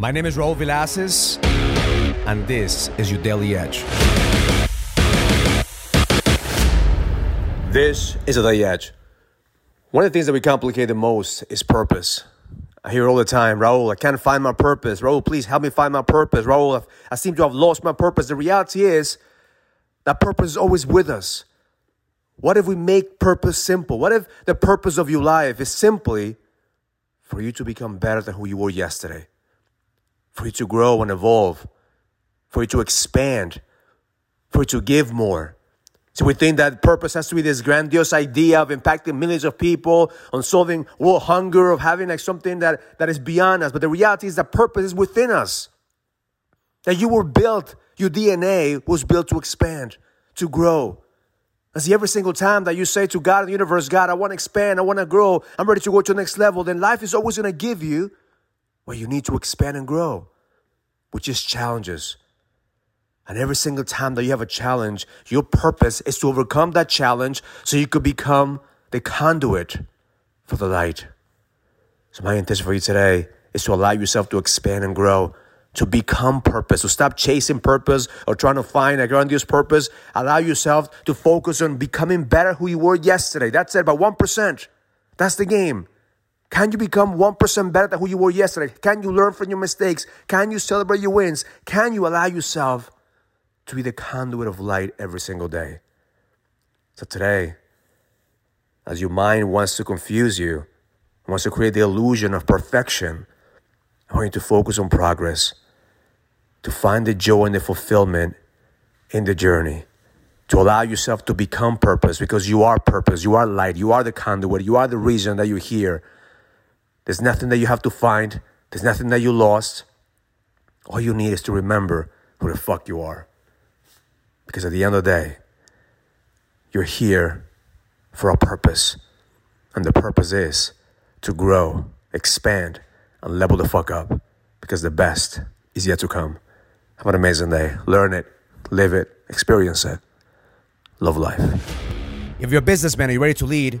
My name is Raul Villacis, and this is your Daily Edge. This is a Daily Edge. One of the things that we complicate the most is purpose. I hear all the time, Raul, I can't find my purpose. Raul, please help me find my purpose. Raul, I seem to have lost my purpose. The reality is that purpose is always with us. What if we make purpose simple? What if the purpose of your life is simply for you to become better than who you were yesterday? For you to grow and evolve, for you to expand, for you to give more. So we think that purpose has to be this grandiose idea of impacting millions of people, on solving world hunger, of having like something that, that is beyond us. But the reality is that purpose is within us. That you were built, your DNA was built to expand, to grow. And see, every single time that you say to God and the universe, God, I want to expand, I want to grow, I'm ready to go to the next level, then life is always going to give you what you need to expand and grow, which is challenges and every single time that you have a challenge, your purpose is to overcome that challenge so you could become the conduit for the light. So, my intention for you today is to allow yourself to expand and grow, to become purpose, to stop chasing purpose or trying to find a grandiose purpose. Allow yourself to focus on becoming better who you were yesterday. That's it, by 1%. That's the game. Can you become 1% better than who you were yesterday? Can you learn from your mistakes? Can you celebrate your wins? Can you allow yourself to be the conduit of light every single day. So today, as your mind wants to confuse you, wants to create the illusion of perfection, I want you to focus on progress, to find the joy and the fulfillment in the journey, to allow yourself to become purpose because you are purpose, you are light, you are the conduit, you are the reason that you're here. There's nothing that you have to find, there's nothing that you lost. All you need is to remember who the fuck you are. Because at the end of the day, you're here for a purpose. And the purpose is to grow, expand, and level the fuck up. Because the best is yet to come. Have an amazing day. Learn it, live it, experience it. Love life. If you're a businessman, are you ready to lead?